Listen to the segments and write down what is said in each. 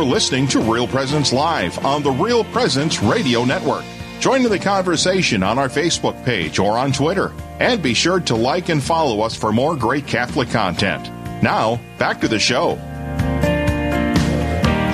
You're listening to Real Presence Live on the Real Presence Radio Network. Join in the conversation on our Facebook page or on Twitter. And be sure to like and follow us for more great Catholic content. Now, back to the show.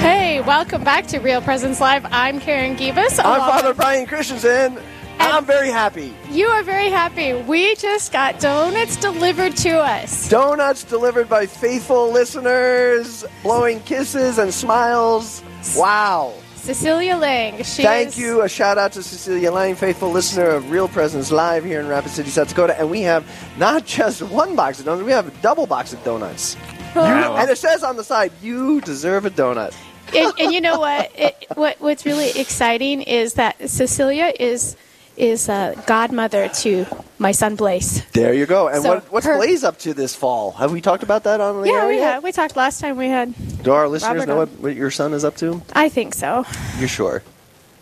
Hey, welcome back to Real Presence Live. I'm Karen Gibas. I'm Father Brian Christensen. And I'm very happy. You are very happy. We just got donuts delivered to us. Donuts delivered by faithful listeners, blowing kisses and smiles. Wow. Cecilia Lang. She Thank is, you. A shout out to Cecilia Lang, faithful listener of Real Presence Live here in Rapid City, South Dakota. And we have not just one box of donuts, we have a double box of donuts. Oh. You, and it says on the side, you deserve a donut. and, and you know what? It, what? What's really exciting is that Cecilia is is a godmother to my son Blaze. There you go. And So what, what's her- Blaze up to this fall? Have we talked about that on the Yeah, we had. We talked last time. We had. Do our listeners Robert know what, what your son is up to? I think so. You're sure?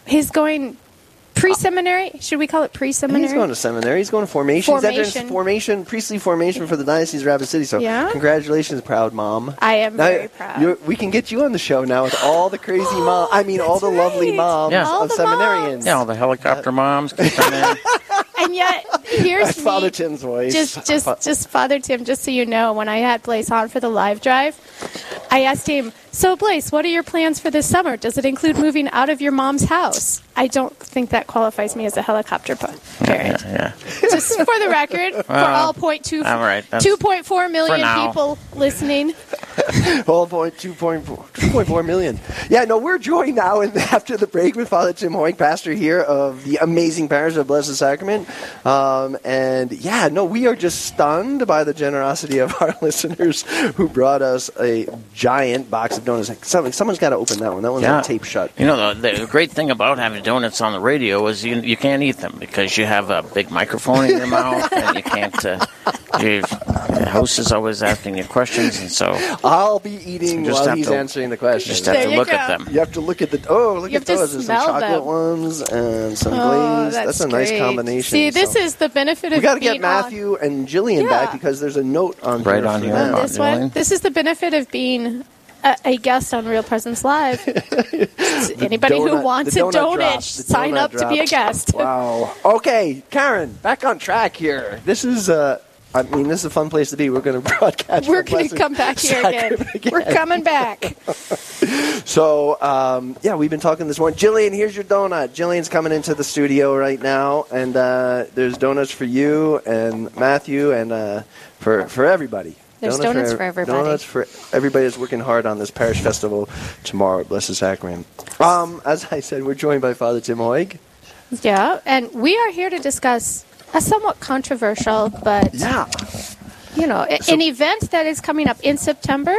He's going pre-seminary. Should we call it pre-seminary? He's going to seminary. He's going to formation. He's Formation. entering formation, priestly formation for the Diocese of Rapid City. So, Yeah? congratulations, proud mom. I am Now, very proud. We can get you on the show now with all the crazy moms. I mean, all the That's lovely moms Yeah. Of the seminarians. moms. Yeah, all the helicopter uh, moms can come in. and yet, here's That's Father me. Tim's voice. just just just father tim just so you know when i had blaze on for the live drive i asked him so Blaze, what are your plans for this summer does it include moving out of your mom's house i don't think that qualifies me as a helicopter pa- parent Yeah. just for the record for all point two all right, that's- 2.4 million now. people listening Twelve point two point four, two point four million. Yeah, no, we're joined now in, after the break with Father Tim Hoyt, pastor here of the amazing parish of Blessed Sacrament. Um, and yeah, no, we are just stunned by the generosity of our listeners who brought us a giant box of donuts. Some, someone's got to open that one. That one's Yeah. like taped shut. You know, the, the great thing about having donuts on the radio is you, you can't eat them because you have a big microphone in your mouth and you can't. Uh, you, the host is always asking you questions, and so I'll be eating So just while he's to- answering the questions. just have There to look go. at them. You have to look at the oh look You at those. There's some chocolate them. ones and some oh glazed. that's, a nice combination. see this So- is the benefit of We got to get Matthew and Jillian Yeah. back because there's a note on Right here on for here. them. on this one this is the benefit of being a, a guest on real presence live anybody who wants a donut donut drop, sign donut up to be a guest Wow. Okay, Karen, back on track here. This is uh I mean, this is a fun place to be. We're going to broadcast. We're going to come back here again. Sacrament We're coming back. So, um, yeah, we've been talking this morning. Jillian, here's your donut. Jillian's coming into the studio right now, and uh, there's donuts for you and Matthew and uh, for for everybody. There's donuts for everybody. Donuts for everybody that's working hard on this parish festival tomorrow at Blessed Sacrament. Um, as I said, we're joined by Father Tim Hoig. Yeah, and we are here to discuss a somewhat controversial, but Yeah, you know, a- an event that is coming up in September.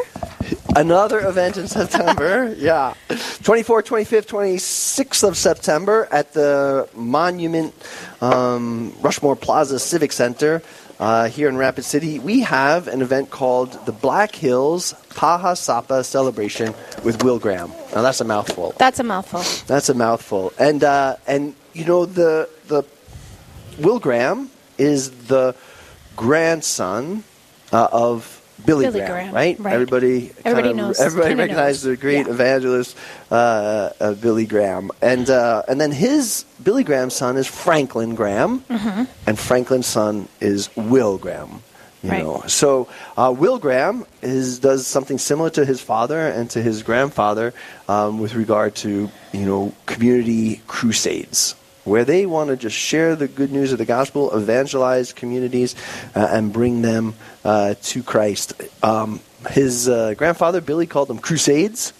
another event in September. yeah. 24th, 25th, 26th of September at the Monument um, Rushmore Plaza Civic Center uh, here in Rapid City. We have an event called the Black Hills Paha Sapa Celebration with Will Graham. Now, that's a mouthful. That's a mouthful. That's a mouthful. And uh, and you know the the Will Graham is the grandson uh, of Billy, Billy Graham, Graham, right? right. Everybody Everybody kinda- knows- Everybody recognizes knows. the great Yeah. evangelist uh, uh, Billy Graham, and uh, and then his Billy Graham's son is Franklin Graham, Mm-hmm. and Franklin's son is Will Graham. You Right. know, so uh, Will Graham is does something similar to his father and to his grandfather um, with regard to you know community crusades, where they want to just share the good news of the gospel, evangelize communities, uh, and bring them uh, to Christ. Um, his uh, grandfather Billy called them crusades.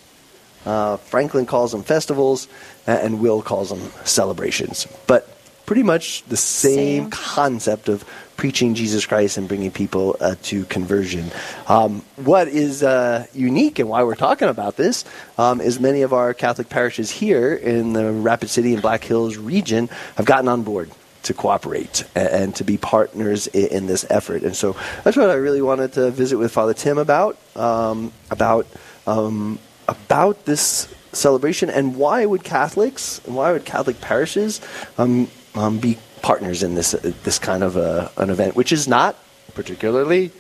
Uh, Franklin calls them festivals, and Will calls them celebrations. But pretty much the same, Same. concept of preaching Jesus Christ and bringing people uh, to conversion. Um, what is uh, unique and why we're talking about this um, is many of our Catholic parishes here in the Rapid City and Black Hills region have gotten on board to cooperate and to be partners in this effort. And so that's what I really wanted to visit with Father Tim about, um, about, um, about this celebration and why would Catholics and why would Catholic parishes um, um, be partners in this uh, this kind of uh, an event, which is not particularly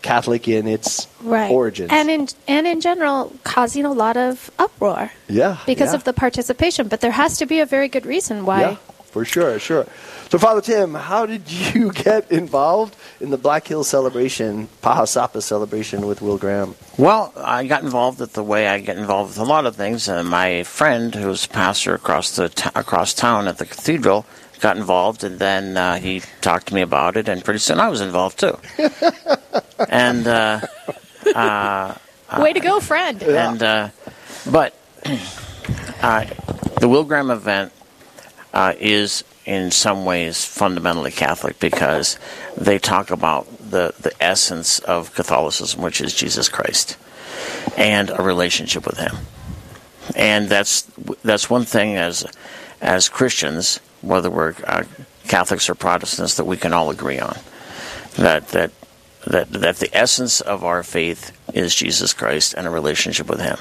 Catholic in its right. origins. And in and in general, causing a lot of uproar yeah, because yeah. of the participation. But there has to be a very good reason why. Yeah, for sure, sure. So, Father Tim, how did you get involved in the Black Hills celebration, Paha Sapa celebration with Will Graham? Well, I got involved with the way I get involved with a lot of things. Uh, my friend, who's a pastor across the t- across town at the cathedral, got involved, and then uh, he talked to me about it, and pretty soon I was involved too. and uh, uh, Way to go, friend. and uh, but uh, the Will Graham event uh, is in some ways fundamentally Catholic because they talk about the the essence of Catholicism, which is Jesus Christ, and a relationship with Him. And that's that's one thing as as Christians, whether we're uh, Catholics or Protestants, that we can all agree on that that that that the essence of our faith is Jesus Christ and a relationship with Him.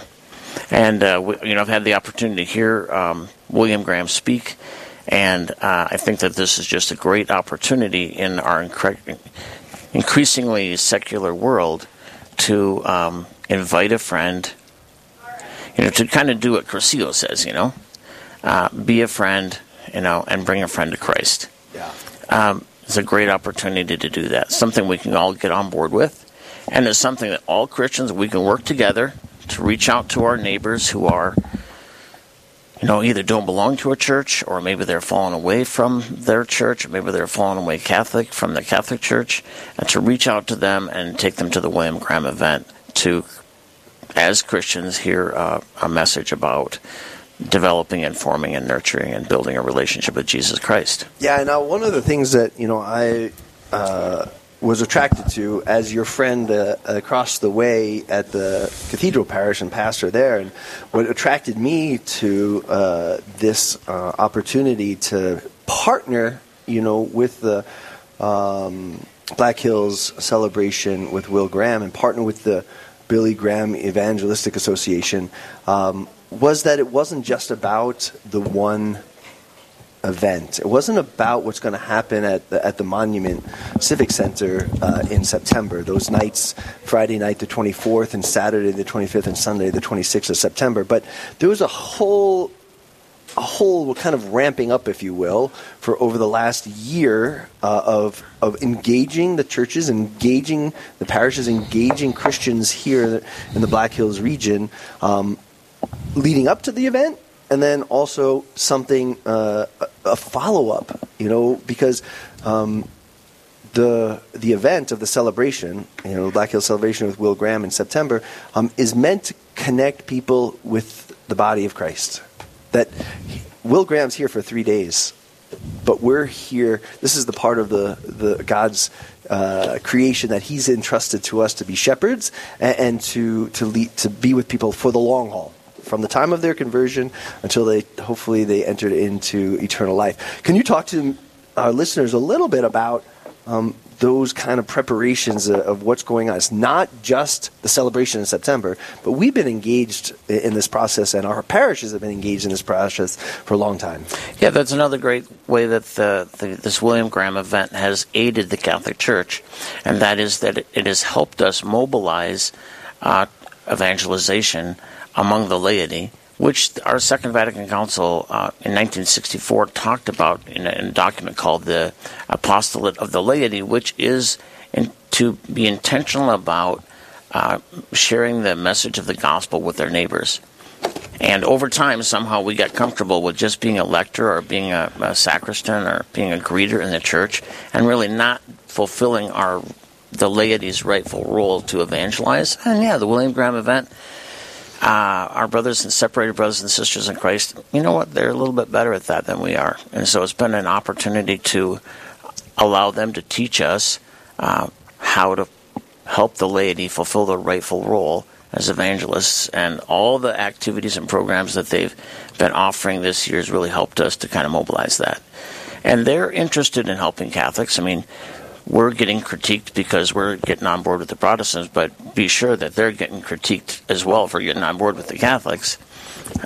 And uh, we, you know, I've had the opportunity to hear um, William Graham speak, and uh, I think that this is just a great opportunity in our incre- increasingly secular world to um, invite a friend, you know, to kind of do what Cursillo says, you know, uh, be a friend, you know, and bring a friend to Christ. Yeah. Um, it's a great opportunity to do that. Something we can all get on board with, and it's something that all Christians we can work together to reach out to our neighbors who are, you know, either don't belong to a church, or maybe they're falling away from their church, or maybe they're falling away Catholic from the Catholic Church, and to reach out to them and take them to the William Graham event to, as Christians, hear uh, a message about developing and forming and nurturing and building a relationship with Jesus Christ. Yeah, and now one of the things that you know I uh, was attracted to as your friend uh, across the way at the cathedral parish and pastor there, and what attracted me to uh, this uh, opportunity to partner, you know, with the um, Black Hills celebration with Will Graham and partner with the Billy Graham Evangelistic Association. Um, was that it wasn't just about the one event. It wasn't about what's going to happen at the, at the Monument Civic Center uh, in September. Those nights, Friday night the 24th and Saturday the 25th and Sunday the 26th of September. But there was a whole a whole kind of ramping up, if you will, for over the last year uh, of of engaging the churches, engaging the parishes, engaging Christians here in the Black Hills region, um, leading up to the event, and then also something uh, a, follow up. You know, because. Um, the the event of the celebration, you know, Black Hills celebration with Will Graham in September, um, is meant to connect people with the body of Christ. That Will Graham's here for three days, but we're here. This is the part of the the God's uh, creation that He's entrusted to us to be shepherds and, and to to lead, to be with people for the long haul. From the time of their conversion until they hopefully they entered into eternal life. Can you talk to our listeners a little bit about um, those kind of preparations of, of what's going on. It's not just the celebration in September, but we've been engaged in this process, and our parishes have been engaged in this process for a long time. Yeah, that's another great way that the, the, this William Graham event has aided the Catholic Church, and that is that it, it has helped us mobilize uh, evangelization among the laity, which our Second Vatican Council uh, in 1964 talked about in a, in a document called the Apostolate of the Laity, which is in, to be intentional about uh, sharing the message of the gospel with their neighbors. And over time, somehow we got comfortable with just being a lector or being a, a sacristan or being a greeter in the church, and really not fulfilling our the laity's rightful role to evangelize. And yeah, the William Graham event, uh, our brothers and separated brothers and sisters in Christ, you know what? They're a little bit better at that than we are, and so it's been an opportunity to allow them to teach us uh, how to help the laity fulfill their rightful role as evangelists, and all the activities and programs that they've been offering this year has really helped us to kind of mobilize that. And they're interested in helping Catholics. I mean, we're getting critiqued because we're getting on board with the Protestants, but be sure that they're getting critiqued as well for getting on board with the Catholics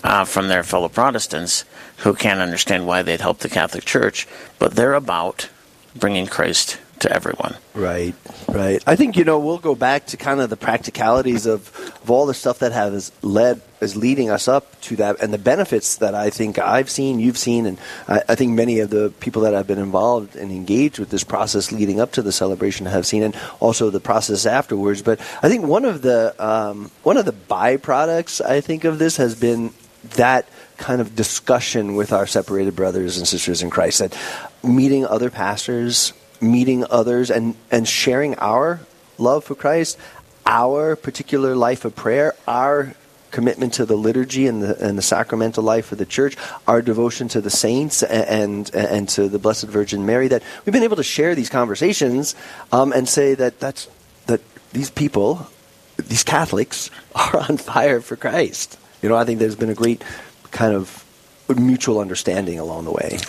uh, from their fellow Protestants who can't understand why they'd help the Catholic Church. But they're about bringing Christ to everyone. Right, right. I think you know we'll go back to kind of the practicalities of, of all the stuff that has led is leading us up to that, and the benefits that I think I've seen, you've seen, and I, I think many of the people that have been involved and engaged with this process leading up to the celebration have seen, and also the process afterwards. But I think one of the um, one of the byproducts I think of this has been that kind of discussion with our separated brothers and sisters in Christ that meeting other pastors meeting others and, and sharing our love for Christ, our particular life of prayer, our commitment to the liturgy and the, and the sacramental life of the church, our devotion to the saints and, and, and to the Blessed Virgin Mary, that we've been able to share these conversations um, and say that, that's, that these people, these Catholics, are on fire for Christ. You know, I think there's been a great kind of mutual understanding along the way.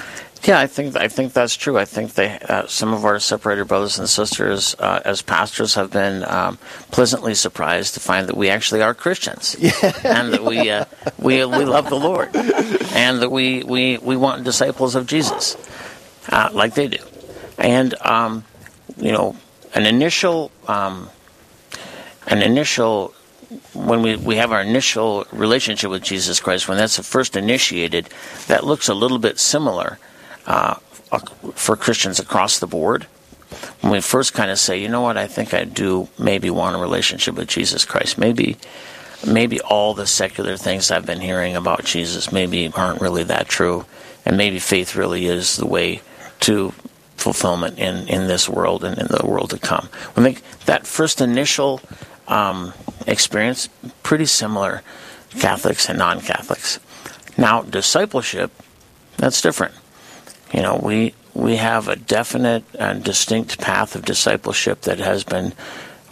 Yeah, I think I think that's true. I think they uh, some of our separated brothers and sisters uh, as pastors have been um, pleasantly surprised to find that we actually are Christians, yeah. and that we uh, we we love the Lord, and that we we we want disciples of Jesus, uh, like they do, and um, you know an initial um, an initial when we, we have our initial relationship with Jesus Christ, when that's first initiated, that looks a little bit similar uh, for Christians across the board. When we first kind of say, you know what, I think I do maybe want a relationship with Jesus Christ. Maybe, maybe all the secular things I've been hearing about Jesus maybe aren't really that true, and maybe faith really is the way to fulfillment in, in this world and in the world to come. I think that first initial um, experience pretty similar, Catholics and non-Catholics. Now discipleship, that's different. You know, we we have a definite and distinct path of discipleship that has been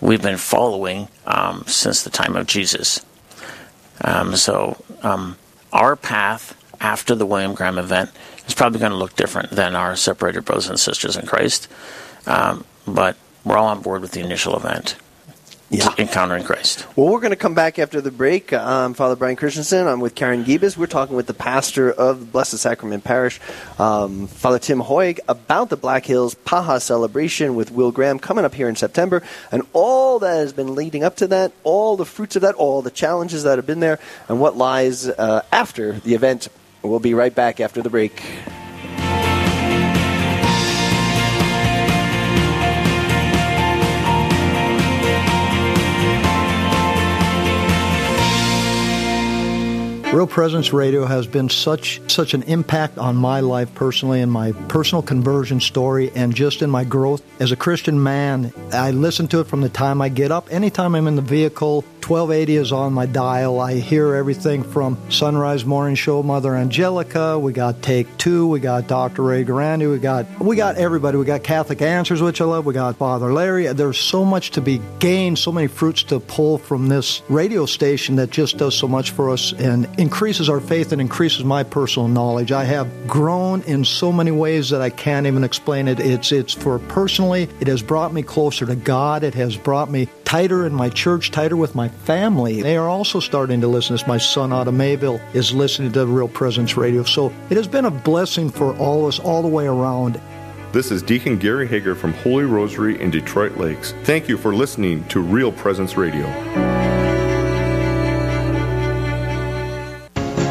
we've been following um, since the time of Jesus. Um, so um, our path after the William Graham event is probably going to look different than our separated brothers and sisters in Christ, um, but we're all on board with the initial event yeah. encountering Christ. Well, we're going to come back after the break. I'm Father Brian Christensen. I'm with Karen Gibas. We're talking with the pastor of Blessed Sacrament Parish, um, Father Tim Hoig, about the Black Hills Paja celebration with Will Graham coming up here in September, and all that has been leading up to that, all the fruits of that, all the challenges that have been there, and what lies uh, after the event. We'll be right back after the break. Real Presence Radio has been such such an impact on my life personally and my personal conversion story and just in my growth as a Christian man. I listen to it from the time I get up, anytime I'm in the vehicle, 1280 is on my dial. I hear everything from Sunrise Morning Show, Mother Angelica. We got Take Two. We got Dr. Ray Guarendi. We got we got everybody. We got Catholic Answers, which I love. We got Father Larry. There's so much to be gained, so many fruits to pull from this radio station that just does so much for us and increases our faith and increases my personal knowledge. I have grown in so many ways that I can't even explain it. It's it's for personally, it has brought me closer to God. It has brought me tighter in my church, tighter with my family. They are also starting to listen. As my son out of Mayville is listening to Real Presence Radio. So it has been a blessing for all of us all the way around. This is Deacon Gary Hager from Holy Rosary in Detroit Lakes. Thank you for listening to Real Presence Radio.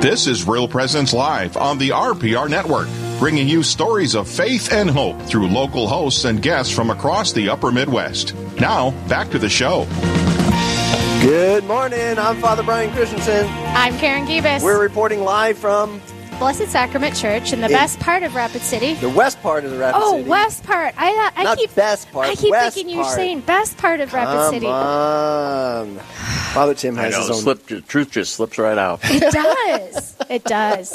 This is Real Presence Live on the RPR Network. bringing you stories of faith and hope through local hosts and guests from across the upper Midwest. Now, back to the show. Good morning. I'm Father Brian Christensen. I'm Karen Gibas. We're reporting live from Blessed Sacrament Church in the In- best part of Rapid City. the west part of the Rapid Oh, City. Oh, west part. I I Not keep best part, I keep west thinking you're part. saying best part of Rapid Come City. on. Father Tim I has know, his own. slip, the truth just slips right out. It does. It does.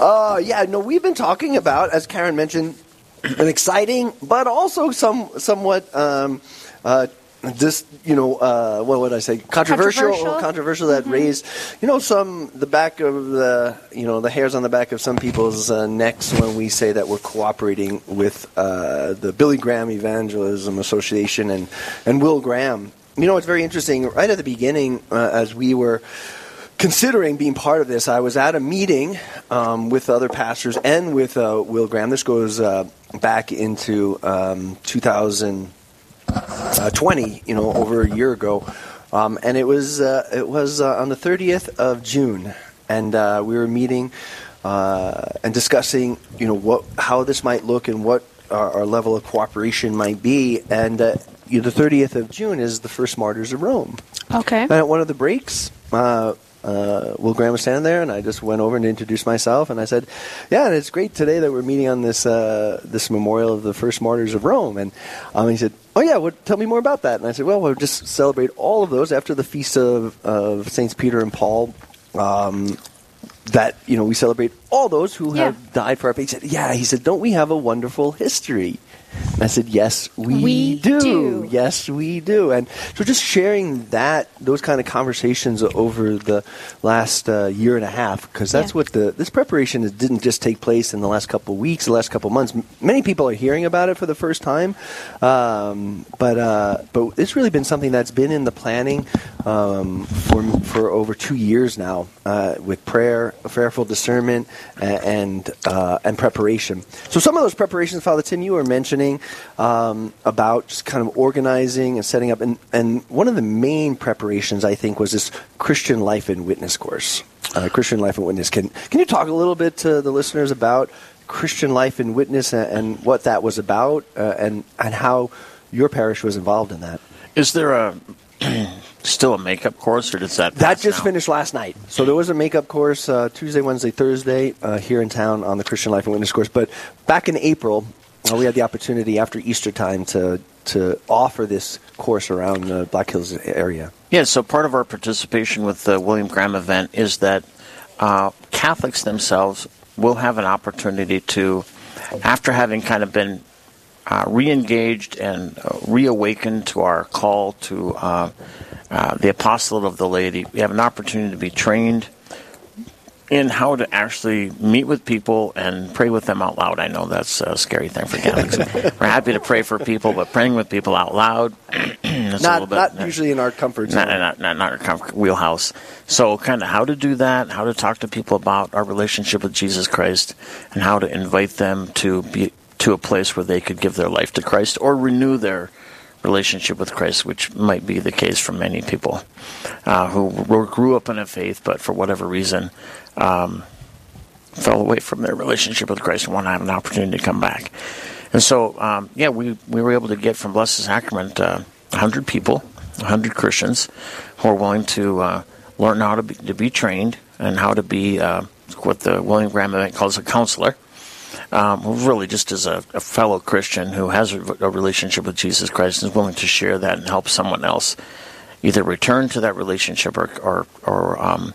Uh, yeah, no, we've been talking about, as Karen mentioned, an exciting, but also some somewhat, um, uh, just you know, uh, what would I say? Controversial, Controversial. controversial that raised, you know, some the back of the, you know, the hairs on the back of some people's uh, necks when we say that we're cooperating with uh, the Billy Graham Evangelism Association and and Will Graham. You know, it's very interesting. Right at the beginning, uh, as we were considering being part of this, I was at a meeting um, with other pastors and with uh, Will Graham. This goes uh, back into um, 2020, you know, over a year ago, um, and it was uh, it was uh, on the 30th of June, and uh, we were meeting uh, and discussing, you know, what how this might look and what our, our level of cooperation might be, and. Uh, you know, the 30th of June is the first Martyrs of Rome. Okay. And at one of the breaks, uh, uh, Will Graham was standing there, and I just went over and introduced myself, and I said, "Yeah, and it's great today that we're meeting on this uh, this memorial of the first martyrs of Rome." And um, he said, "Oh yeah, well, tell me more about that." And I said, "Well, we'll just celebrate all of those after the feast of, of Saints Peter and Paul." Um, that you know, we celebrate all those who Yeah. have died for our faith. He said, "Yeah," he said, "Don't we have a wonderful history?" And I said, "Yes, we, We do. Yes, we do. And so just sharing that, those kind of conversations over the last uh, year and a half, because that's Yeah. what the this preparation is- didn't just take place in the last couple of weeks, the last couple of months. M- Many people are hearing about it for the first time, um, but uh, but it's really been something that's been in the planning um, for for over two years now, uh, with prayer, prayerful discernment, a- and uh, and preparation. So some of those preparations, Father Tim, you were mentioning um, about just kind of organizing and setting up, and and one of the main preparations I think was this Christian Life and Witness course. Uh, Christian Life and Witness. Can can you talk a little bit to the listeners about Christian Life and Witness and, and what that was about, uh, and and how your parish was involved in that? Is there a still a makeup course, or does that That just now? finished last night. So there was a makeup course uh, Tuesday, Wednesday, Thursday uh, here in town on the Christian Life and Witness course. But back in April, uh, we had the opportunity after Easter time to to offer this course around the Black Hills area. Yeah, so part of our participation with the William Graham event is that uh, Catholics themselves will have an opportunity to, after having kind of been uh, re-engaged and uh, reawakened to our call to uh, uh, the apostolate of the laity, we have an opportunity to be trained in how to actually meet with people and pray with them out loud. I know that's a scary thing for Catholics. We're happy to pray for people, but praying with people out loud, that's a little Not bit, not usually in our comfort zone. not, not, not, not our comfort wheelhouse. So, kind of how to do that, how to talk to people about our relationship with Jesus Christ, and how to invite them to be to a place where they could give their life to Christ or renew their relationship with Christ, which might be the case for many people uh, who grew up in a faith, but for whatever reason um, fell away from their relationship with Christ and want to have an opportunity to come back. And so, um, yeah, we, we were able to get from Blessed Sacrament uh, 100 people, 100 Christians who are willing to uh, learn how to be, to be trained and how to be uh, what the William Graham event calls a counselor. Um, really just as a, a fellow Christian who has a, a relationship with Jesus Christ and is willing to share that and help someone else either return to that relationship or, or, or um,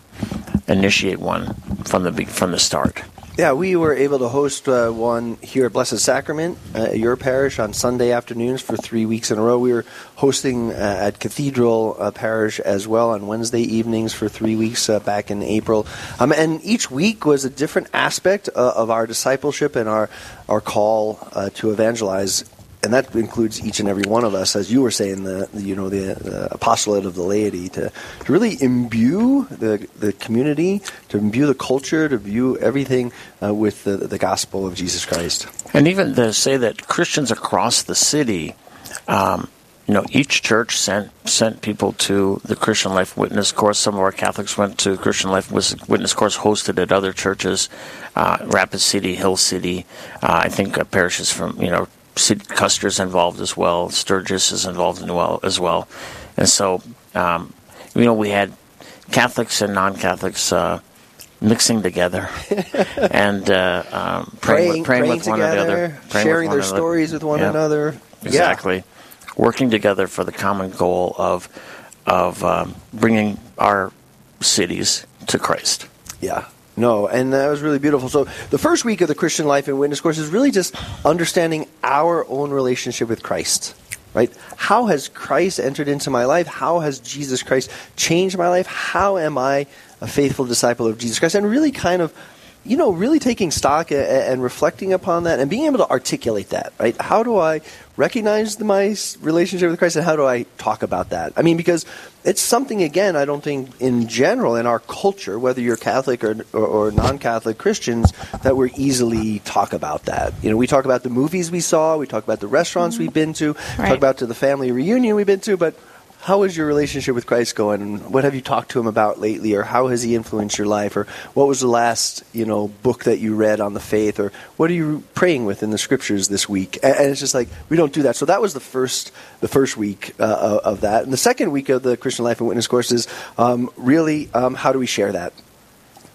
initiate one from the from the start. Yeah, we were able to host uh, one here at Blessed Sacrament, uh, your parish, on Sunday afternoons for three weeks in a row. We were hosting uh, at Cathedral uh, Parish as well on Wednesday evenings for three weeks uh, back in April. Um, and each week was a different aspect uh, of our discipleship and our, our call to evangelize and that includes each and every one of us, as you were saying, the, the you know the, the apostolate of the laity, to, to really imbue the the community, to imbue the culture, to imbue everything uh, with the, the gospel of Jesus Christ. And even to say that Christians across the city um, you know, each church sent sent people to the Christian Life Witness course. Some of our Catholics went to Christian Life Witness course hosted at other churches, uh, Rapid City, Hill City. Uh, I think uh, parishes from you know, City, Custer's involved as well. Sturgis is involved in well as well, and so um, you know we had Catholics and non-Catholics. Uh, mixing together and uh, um, praying, praying, with, praying, with one another, sharing their another. stories with one Yeah. another. Exactly. Yeah. Working together for the common goal of of um, bringing our cities to Christ. Yeah. No, and that was really beautiful. So the first week of the Christian Life and Witness course is really just understanding our own relationship with Christ. Right? How has Christ entered into my life? How has Jesus Christ changed my life? How am I a faithful disciple of Jesus Christ? And really kind of you know, really taking stock and reflecting upon that and being able to articulate that, right? How do I recognize the, my relationship with Christ and how do I talk about that? I mean, because it's something, again, I don't think in general in our culture, whether you're Catholic or, or, or non Catholic Christians, that we're easily talk about that. You know, we talk about the movies we saw, we talk about the restaurants we've mm-hmm. been to, Right. talk about to the family reunion we've been to, but how is your relationship with Christ going? What have you talked to him about lately, or how has he influenced your life, or what was the last you know book that you read on the faith, or what are you praying with in the scriptures this week? And, it's just like we don't do that. So that was the first the first week uh, of of that, and the second week of the Christian Life and Witness course is um, really um, how do we share that?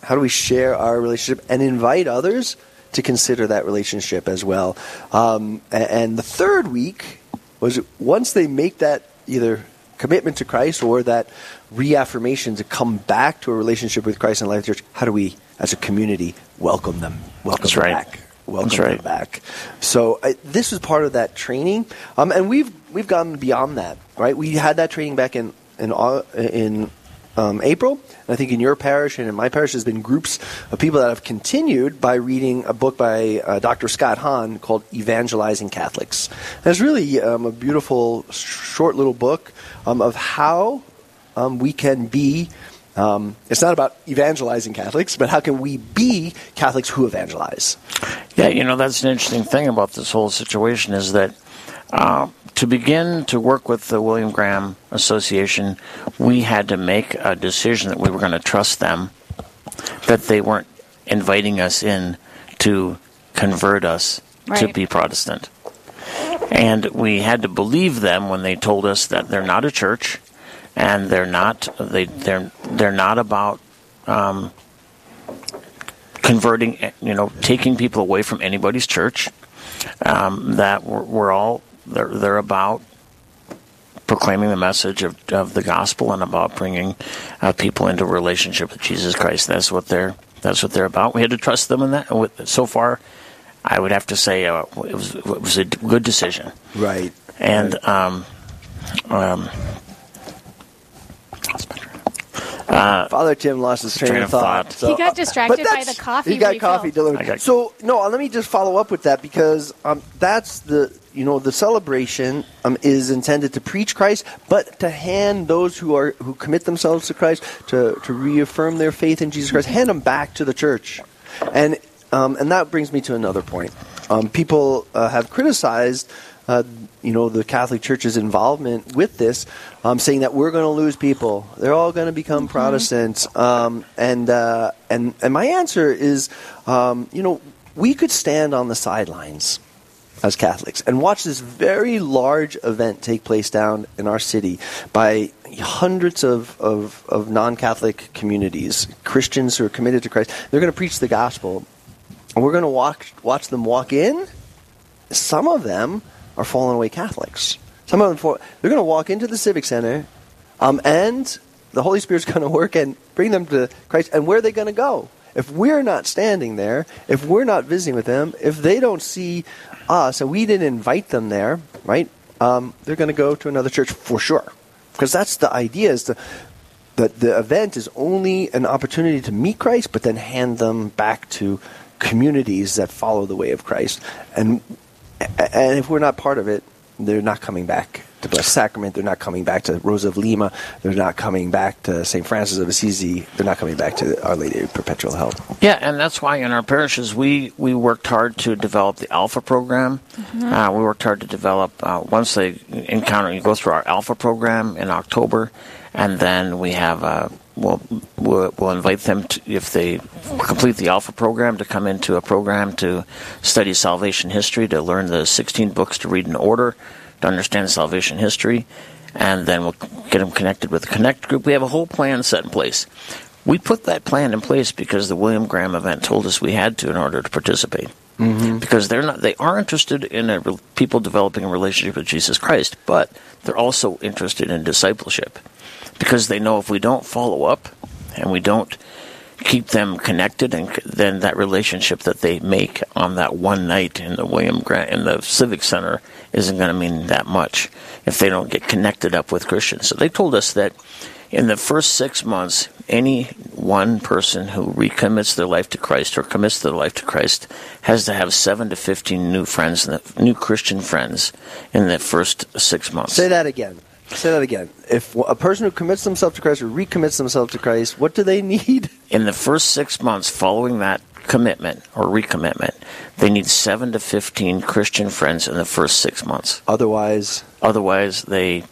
How do we share our relationship and invite others to consider that relationship as well? Um, and the third week was once they make that either commitment to Christ or that reaffirmation to come back to a relationship with Christ and Life Church, how do we, as a community, welcome them? Welcome That's them right. back. Welcome That's right. them back. So I, this was part of that training, um, and we've we've gone beyond that, right? We had that training back in in Au- in um, April. And I think in your parish and in my parish, there's been groups of people that have continued by reading a book by uh, Dr. Scott Hahn called Evangelizing Catholics. And it's really um, a beautiful, short little book um, of how um, we can be. Um, it's not about evangelizing Catholics, but how can we be Catholics who evangelize? Yeah, you know that's an interesting thing about this whole situation is that uh, to begin to work with the William Graham Association, we had to make a decision that we were going to trust them, that they weren't inviting us in to convert us to be Protestant. And we had to believe them when they told us that they're not a church, and they're not they they're they're not about um, converting, you know, taking people away from anybody's church. Um, that we're, we're all they're they're about proclaiming the message of, of the gospel and about bringing uh, people into relationship with Jesus Christ. That's what they're that's what they're about. We had to trust them in that. So far, I would have to say uh, it was it was a good decision. Right. And um, um, Father Tim lost his train, Train of of thought. thought. He got distracted by the coffee He got refill. coffee delivered. I got- so no, let me just follow up with that because um, that's the you know the celebration um, is intended to preach Christ, but to hand those who are who commit themselves to Christ to to reaffirm their faith in Jesus Christ, hand them back to the church, and um, and that brings me to another point. Um, people uh, have criticized. Uh, you know the Catholic Church's involvement with this, um, saying that we're going to lose people. They're all going to become Protestants, um, and uh, and and my answer is, um, you know, we could stand on the sidelines as Catholics and watch this very large event take place down in our city by hundreds of, of, of non Catholic communities, Christians who are committed to Christ. They're going to preach the gospel. And we're going to watch, watch them walk in. Some of them are fallen away Catholics. Some of them, fall, they're going to walk into the Civic Center um, and the Holy Spirit's going to work and bring them to Christ. And where are they going to go? If we're not standing there, if we're not visiting with them, if they don't see us and we didn't invite them there, right? Um, they're going to go to another church for sure, because that's the idea. Is the that the event is only an opportunity to meet Christ, but then hand them back to communities that follow the way of Christ. And and if we're not part of it, they're not coming back to Blessed Sacrament. They're not coming back to Rose of Lima. They're not coming back to St. Francis of Assisi. They're not coming back to Our Lady of Perpetual Help. Yeah, and that's why in our parishes we, we worked hard to develop the Alpha program. Mm-hmm. Uh, we worked hard to develop, uh, once they encounter, you go through our Alpha program in October, and then we have a we'll, we'll, we'll invite them to, if they complete the Alpha program to come into a program to study salvation history, to learn the 16 books to read in order, to understand salvation history, and then we'll get them connected with the Connect group. We have a whole plan set in place. We put that plan in place because the William Graham event told us we had to in order to participate. Mm-hmm. Because they're not, they are interested in a, people developing a relationship with Jesus Christ, but they're also interested in discipleship because they know if we don't follow up and we don't keep them connected, and then that relationship that they make on that one night in the William Grant in the Civic Center isn't going to mean that much if they don't get connected up with Christians. So they told us that in the first six months, any one person who recommits their life to Christ or commits their life to Christ has to have seven to fifteen new friends, new Christian friends, in the first six months. Say that again. Say that again. If a person who commits themselves to Christ or recommits themselves to Christ, what do they need? In the first six months following that commitment or recommitment, they need seven to fifteen Christian friends in the first six months. Otherwise, otherwise they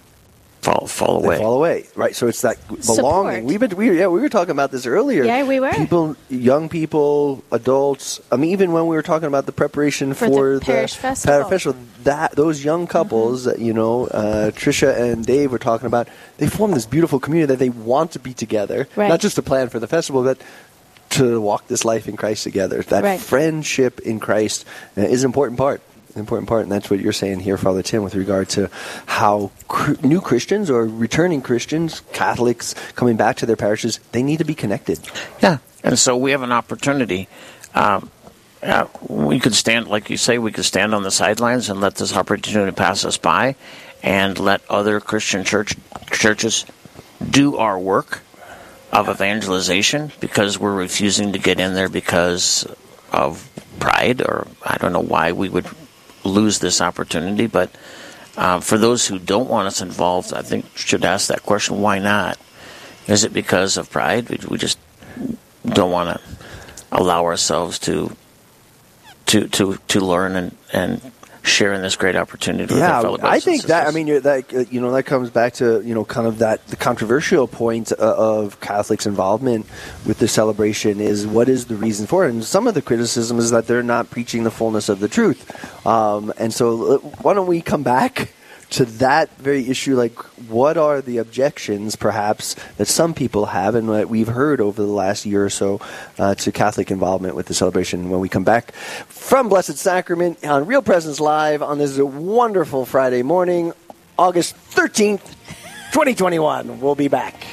fall fall away. They fall away, right? So it's that belonging. We've been, we, yeah, we were talking about this earlier. Yeah, we were. People, young people, adults. I mean, even when we were talking about the preparation for, for the, the parish festival. festival, that those young couples, mm-hmm. you know, uh, Trisha and Dave were talking about. They form this beautiful community that they want to be together, right. not just to plan for the festival, but to walk this life in Christ together. That right. friendship in Christ uh, is an important part important part, and that's what you're saying here, Father Tim, with regard to how cr- new Christians or returning Christians, Catholics coming back to their parishes, they need to be connected. Yeah, and so we have an opportunity. Um, uh, we could stand, like you say, we could stand on the sidelines and let this opportunity pass us by, and let other Christian church churches do our work of evangelization because we're refusing to get in there because of pride or I don't know why we would lose this opportunity. But uh, for those who don't want us involved, I think should ask that question: Why not? Is it because of pride? We, we just don't want to allow ourselves to to to to learn and and sharing this great opportunity yeah, I think that I mean that you know that comes back to you know kind of that the controversial point uh, of Catholics' involvement with the celebration is what is the reason for it? And some of the criticism is that they're not preaching the fullness of the truth. Um, and so uh, why don't we come back? To that very issue, like what are the objections, perhaps, that some people have and that we've heard over the last year or so uh, to Catholic involvement with the celebration when we come back from Blessed Sacrament on Real Presence Live on this wonderful Friday morning, August 13th, 2021. We'll be back.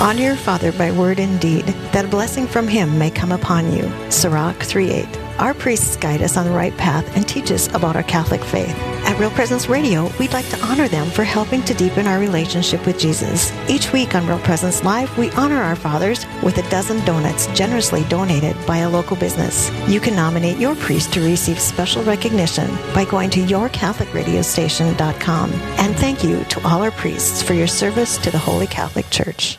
Honor your father by word and deed, that a blessing from him may come upon you. Sirach 3.8. Our priests guide us on the right path and teach us about our Catholic faith. At Real Presence Radio, we'd like to honor them for helping to deepen our relationship with Jesus. Each week on Real Presence Live, we honor our fathers with a dozen donuts generously donated by a local business. You can nominate your priest to receive special recognition by going to yourcatholicradiostation.com. And thank you to all our priests for your service to the Holy Catholic Church.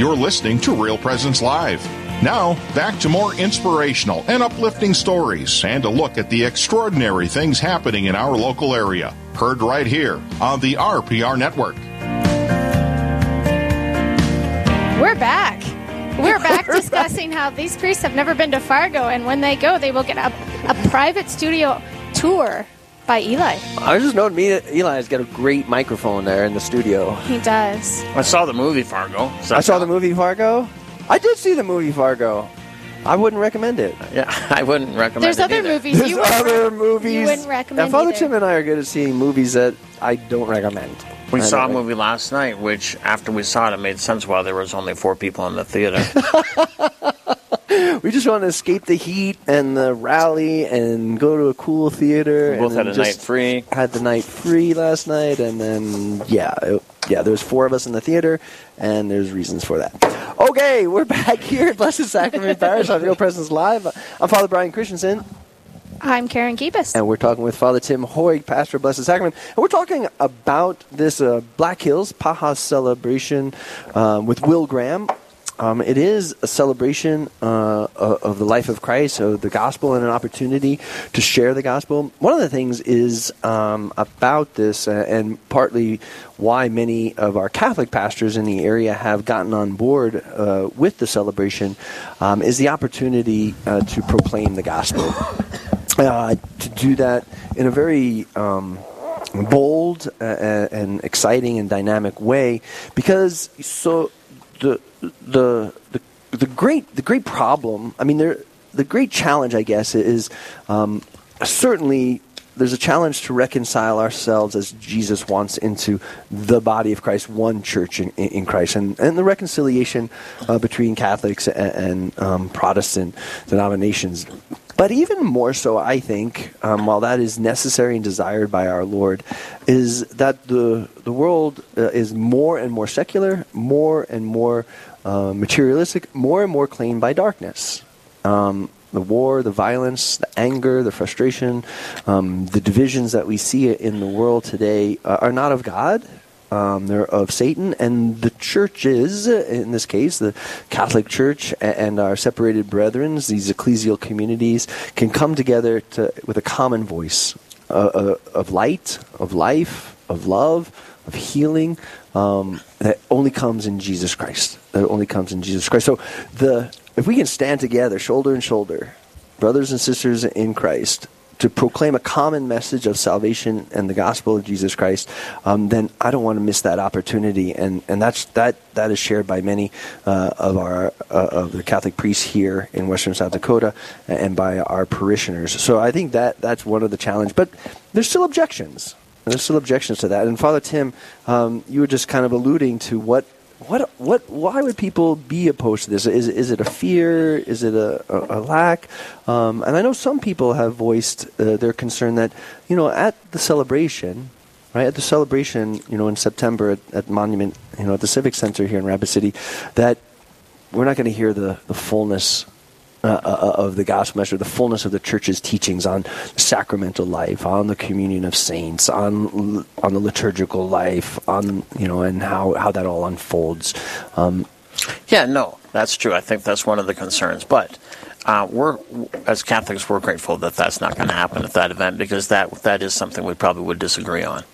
You're listening to Real Presence Live. Now, back to more inspirational and uplifting stories and a look at the extraordinary things happening in our local area. Heard right here on the RPR Network. We're back. We're back discussing how these priests have never been to Fargo, and when they go, they will get a, a private studio tour by Eli. I was just noting, me, Eli's got a great microphone there in the studio. He does. I saw the movie Fargo. So I saw the movie Fargo. I did see the movie Fargo. I wouldn't recommend it. Yeah, I wouldn't recommend There's it other either. movies There's you wouldn't other re- movies. you wouldn't recommend. And Father either. Tim and I are good at seeing movies that I don't recommend. We I saw a don't- movie last night, which after we saw it, it made sense why there was only four people in the theater. We just want to escape the heat and the rally and go to a cool theater. We both and had a just night free. Had the night free last night, and then yeah, it- yeah. There's four of us in the theater, and there's reasons for that. Okay, we're back here at Blessed Sacrament Parish on Real Presence Live. I'm Father Brian Christensen, I'm Karen Keepus. and we're talking with Father Tim Hoig, pastor of Blessed Sacrament, and we're talking about this uh, Black Hills Paha celebration um, with Will Graham. Um, it is a celebration uh, of the life of Christ, of the gospel, and an opportunity to share the gospel. One of the things is um, about this, uh, and partly why many of our Catholic pastors in the area have gotten on board uh, with the celebration, um, is the opportunity uh, to proclaim the gospel. Uh, to do that in a very um, bold uh, and exciting and dynamic way, because so the the the the great the great problem. I mean, there the great challenge, I guess, is um, certainly there's a challenge to reconcile ourselves as Jesus wants into the body of Christ, one church in, in Christ, and, and the reconciliation uh, between Catholics and, and um, Protestant denominations. But even more so, I think, um, while that is necessary and desired by our Lord, is that the the world uh, is more and more secular, more and more uh, materialistic, more and more claimed by darkness. Um, the war, the violence, the anger, the frustration, um, the divisions that we see in the world today uh, are not of God. Um, they're of Satan, and the churches, in this case, the Catholic Church and our separated brethren, these ecclesial communities, can come together to, with a common voice uh, uh, of light, of life, of love, of healing um, that only comes in Jesus Christ. That only comes in Jesus Christ. So the if we can stand together, shoulder and shoulder, brothers and sisters in Christ, to proclaim a common message of salvation and the gospel of Jesus Christ, um, then I don't want to miss that opportunity, and, and that's that that is shared by many uh, of our uh, of the Catholic priests here in Western South Dakota and by our parishioners. So I think that that's one of the challenge, but there's still objections. There's still objections to that. And Father Tim, um, you were just kind of alluding to what what what why would people be opposed to this? Is is it a fear? Is it a, a, a lack? Um, and i know some people have voiced uh, their concern that you know at the celebration right at the celebration you know in september at, at monument you know at the civic center here in rapid city that we're not going to hear the, the fullness uh, uh, of the gospel message, the fullness of the church's teachings on sacramental life, on the communion of saints, on on the liturgical life, on you know, and how, how that all unfolds. Um, Yeah, no, that's true. I think that's one of the concerns. But uh, we're, as Catholics, we're grateful that that's not going to happen at that event because that that is something we probably would disagree on.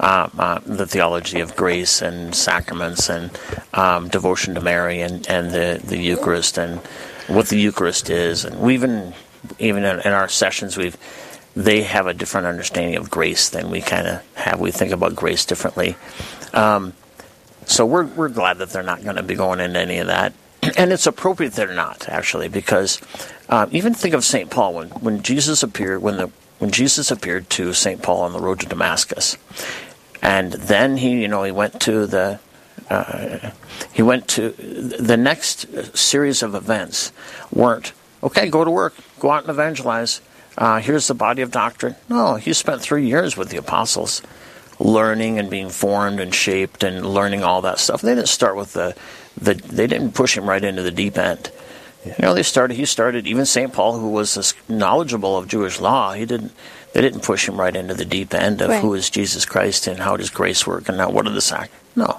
Uh, uh, the theology of grace and sacraments and um, devotion to Mary and, and the, the Eucharist and what the Eucharist is. And we even even in, our sessions, we've they have a different understanding of grace than we kind of have. We think about grace differently. Um, so we're we're glad that they're not going to be going into any of that, and it's appropriate they're not actually because um, even think of Saint Paul when when Jesus appeared when the when Jesus appeared to Saint Paul on the road to Damascus. And then he, you know, he went to the uh, he went to the next series of events weren't okay. Go to work, go out and evangelize. Uh, here's the body of doctrine. No, he spent three years with the apostles, learning and being formed and shaped and learning all that stuff. They didn't start with the, the they didn't push him right into the deep end. You know, they started. He started. Even Saint Paul, who was knowledgeable of Jewish law, he didn't. They didn't push him right into the deep end of Right. who is Jesus Christ and how does grace work and now what are the sac. No,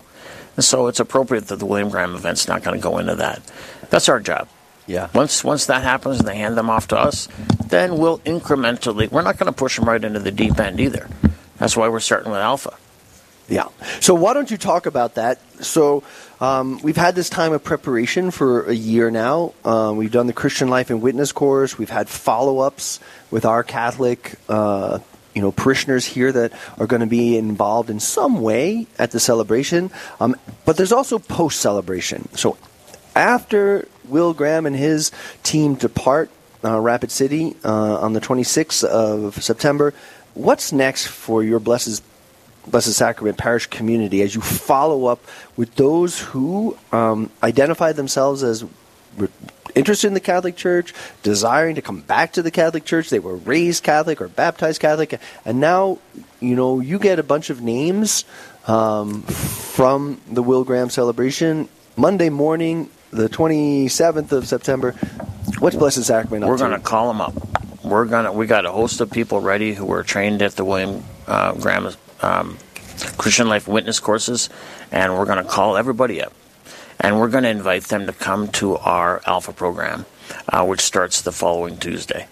and so it's appropriate that the William Graham event's not going to go into that. That's our job. Yeah. Once once that happens and they hand them off to us, then we'll incrementally. We're not going to push them right into the deep end either. That's why we're starting with Alpha. Yeah. So why don't you talk about that? So um, we've had this time of preparation for a year now. Uh, we've done the Christian Life and Witness course. We've had follow-ups with our Catholic, uh, you know, parishioners here that are going to be involved in some way at the celebration. Um, but there's also post-celebration. So after Will Graham and his team depart uh, Rapid City uh, on the 26th of September, what's next for your Blessed Blessed Sacrament Parish community as you follow up with those who um, identify themselves as interested in the Catholic Church, desiring to come back to the Catholic Church. They were raised Catholic or baptized Catholic, and now you know you get a bunch of names um, from the Will Graham celebration Monday morning, the twenty seventh of September. What's Blessed Sacrament? We're going to call them up. We're gonna. We got a host of people ready who were trained at the William uh, Graham um, Christian Life Witness courses, and we're going to call everybody up, and we're going to invite them to come to our Alpha program, uh, which starts the following Tuesday,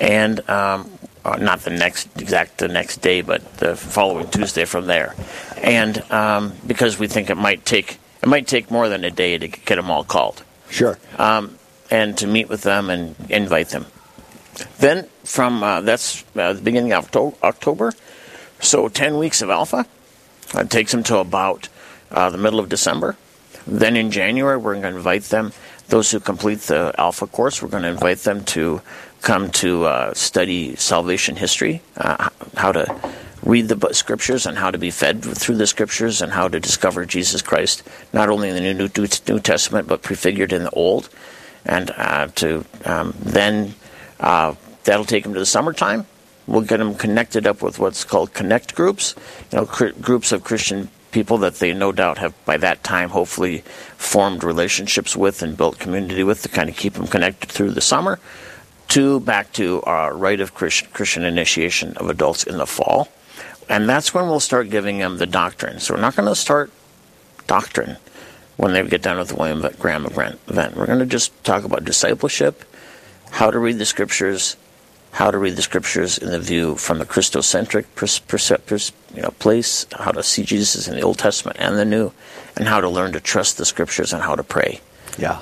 and um, uh, not the next exact the next day, but the following Tuesday from there, and um, because we think it might take it might take more than a day to get them all called Sure. um, and to meet with them and invite them. Then from uh, that's uh, the beginning of October, so ten weeks of Alpha. It takes them to about uh, the middle of December. Then in January, we're going to invite them. Those who complete the Alpha course, we're going to invite them to come to uh, study salvation history, uh, how to read the scriptures and how to be fed through the scriptures and how to discover Jesus Christ, not only in the New, New, New Testament, but prefigured in the Old. And uh, to um, then, uh, that'll take them to the summertime. We'll get them connected up with what's called connect groups, you know, cr- groups of Christian people that they no doubt have by that time hopefully formed relationships with and built community with to kind of keep them connected through the summer. To back to our rite of Christian, Christian initiation of adults in the fall, and that's when we'll start giving them the doctrine. So we're not going to start doctrine when they get done with the William Graham event. We're going to just talk about discipleship, how to read the scriptures, how to read the scriptures in the view from the Christocentric pers- you know, place, how to see Jesus in the Old Testament and the New, and how to learn to trust the scriptures and how to pray Yeah.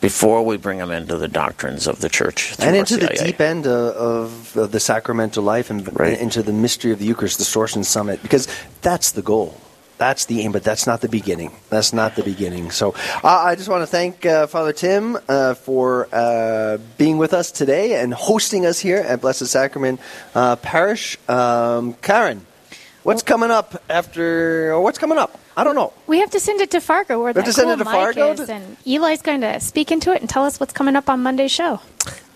before we bring them into the doctrines of the church. and into the deep end uh, of, of the sacramental life and Right. into the mystery of the Eucharist, the source and summit, because that's the goal. That's the aim, but that's not the beginning. That's not the beginning. So uh, I just want to thank uh, Father Tim uh, for uh, being with us today and hosting us here at Blessed Sacrament uh, Parish. Um, Karen, what's coming up after, or what's coming up? I don't know. We have to send it to Fargo where We have to send cool it to mic Fargo is, to- and Eli's going to speak into it and tell us what's coming up on Monday's show.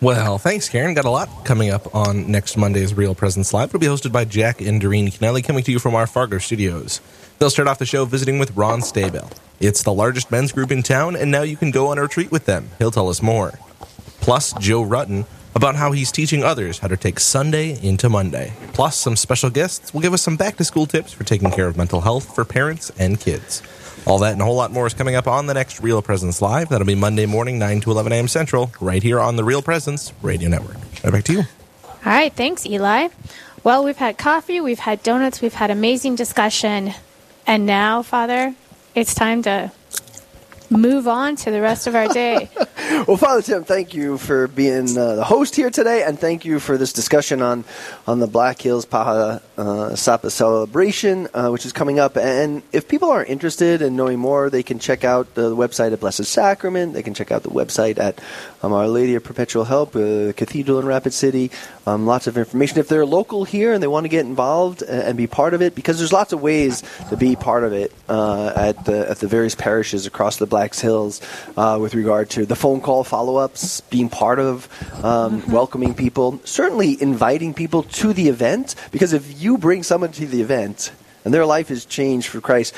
Well, thanks, Karen. Got a lot coming up on next Monday's Real Presence Live. It'll be hosted by Jack and Doreen Kennelly, coming to you from our Fargo studios. They'll start off the show visiting with Ron Staybell. It's the largest men's group in town, and now you can go on a retreat with them. He'll tell us more. Plus, Joe Rutten about how he's teaching others how to take Sunday into Monday. Plus, some special guests will give us some back to school tips for taking care of mental health for parents and kids. All that and a whole lot more is coming up on the next Real Presence Live. That'll be Monday morning, 9 to 11 a.m. Central, right here on the Real Presence Radio Network. Right back to you. All right, thanks, Eli. Well, we've had coffee, we've had donuts, we've had amazing discussion, and now, Father, it's time to move on to the rest of our day. well, Father Tim, thank you for being uh, the host here today, and thank you for this discussion on on the Black Hills Paha uh, Sapa celebration, uh, which is coming up. And if people are interested in knowing more, they can check out the website at Blessed Sacrament. They can check out the website at um, Our Lady of Perpetual Help, uh, Cathedral in Rapid City. Um, lots of information. If they're local here and they want to get involved and, and be part of it, because there's lots of ways to be part of it uh, at the at the various parishes across the Blacks Hills, uh, with regard to the phone call follow ups, being part of, um, welcoming people, certainly inviting people to the event. Because if you bring someone to the event and their life is changed for Christ,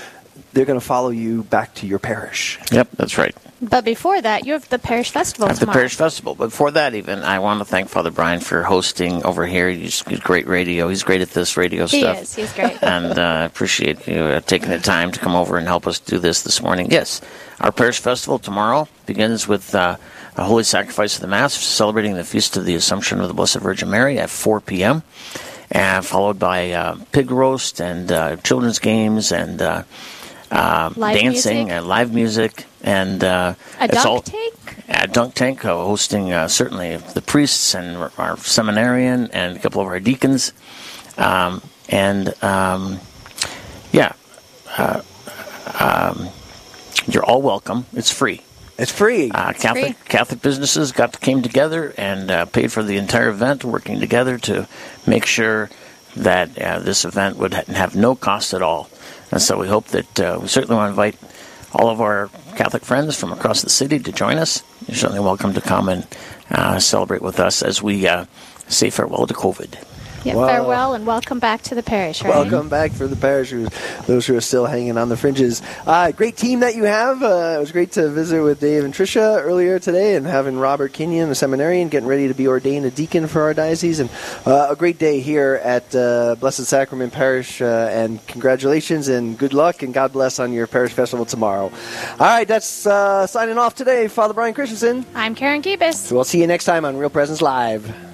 they're going to follow you back to your parish. Yep, that's right. But before that, you have the parish festival At the tomorrow. parish festival. Before that, even, I want to thank Father Brian for hosting over here. He's, he's great radio. He's great at this radio He stuff. He is. He's great. and uh, I appreciate you uh, taking the time to come over and help us do this this morning. Yes, our parish festival tomorrow begins with uh, a holy sacrifice of the Mass, celebrating the feast of the Assumption of the Blessed Virgin Mary at 4 p.m., and followed by uh, pig roast and uh, children's games and uh, Live dancing music. and live music. And uh, A dunk all, tank? at Dunk Tank, uh, hosting uh, certainly the priests and our- our seminarian and a couple of our deacons. Um, and um, yeah, uh, um, you're all welcome. It's free. It's free. Uh, Catholic Catholic businesses got came together and uh, paid for the entire event, working together to make sure that uh, this event would ha- have no cost at all. And so we hope that uh, we certainly want to invite all of our Catholic friends from across the city to join us. You're certainly welcome to come and uh, celebrate with us as we uh, say farewell to COVID. Yeah, Wow. farewell and welcome back to the parish, right? Welcome back for the parish, those who are still hanging on the fringes. Uh, great team that you have. Uh, it was great to visit with Dave and Tricia earlier today, and having Robert Kenyon, a seminarian, getting ready to be ordained a deacon for our diocese, and uh, a great day here at uh, Blessed Sacrament Parish. Uh, and congratulations and good luck, and God bless on your parish festival tomorrow. All right, that's uh, signing off today. Father Brian Christensen. I'm Karen Gibis. So we'll see you next time on Real Presence Live.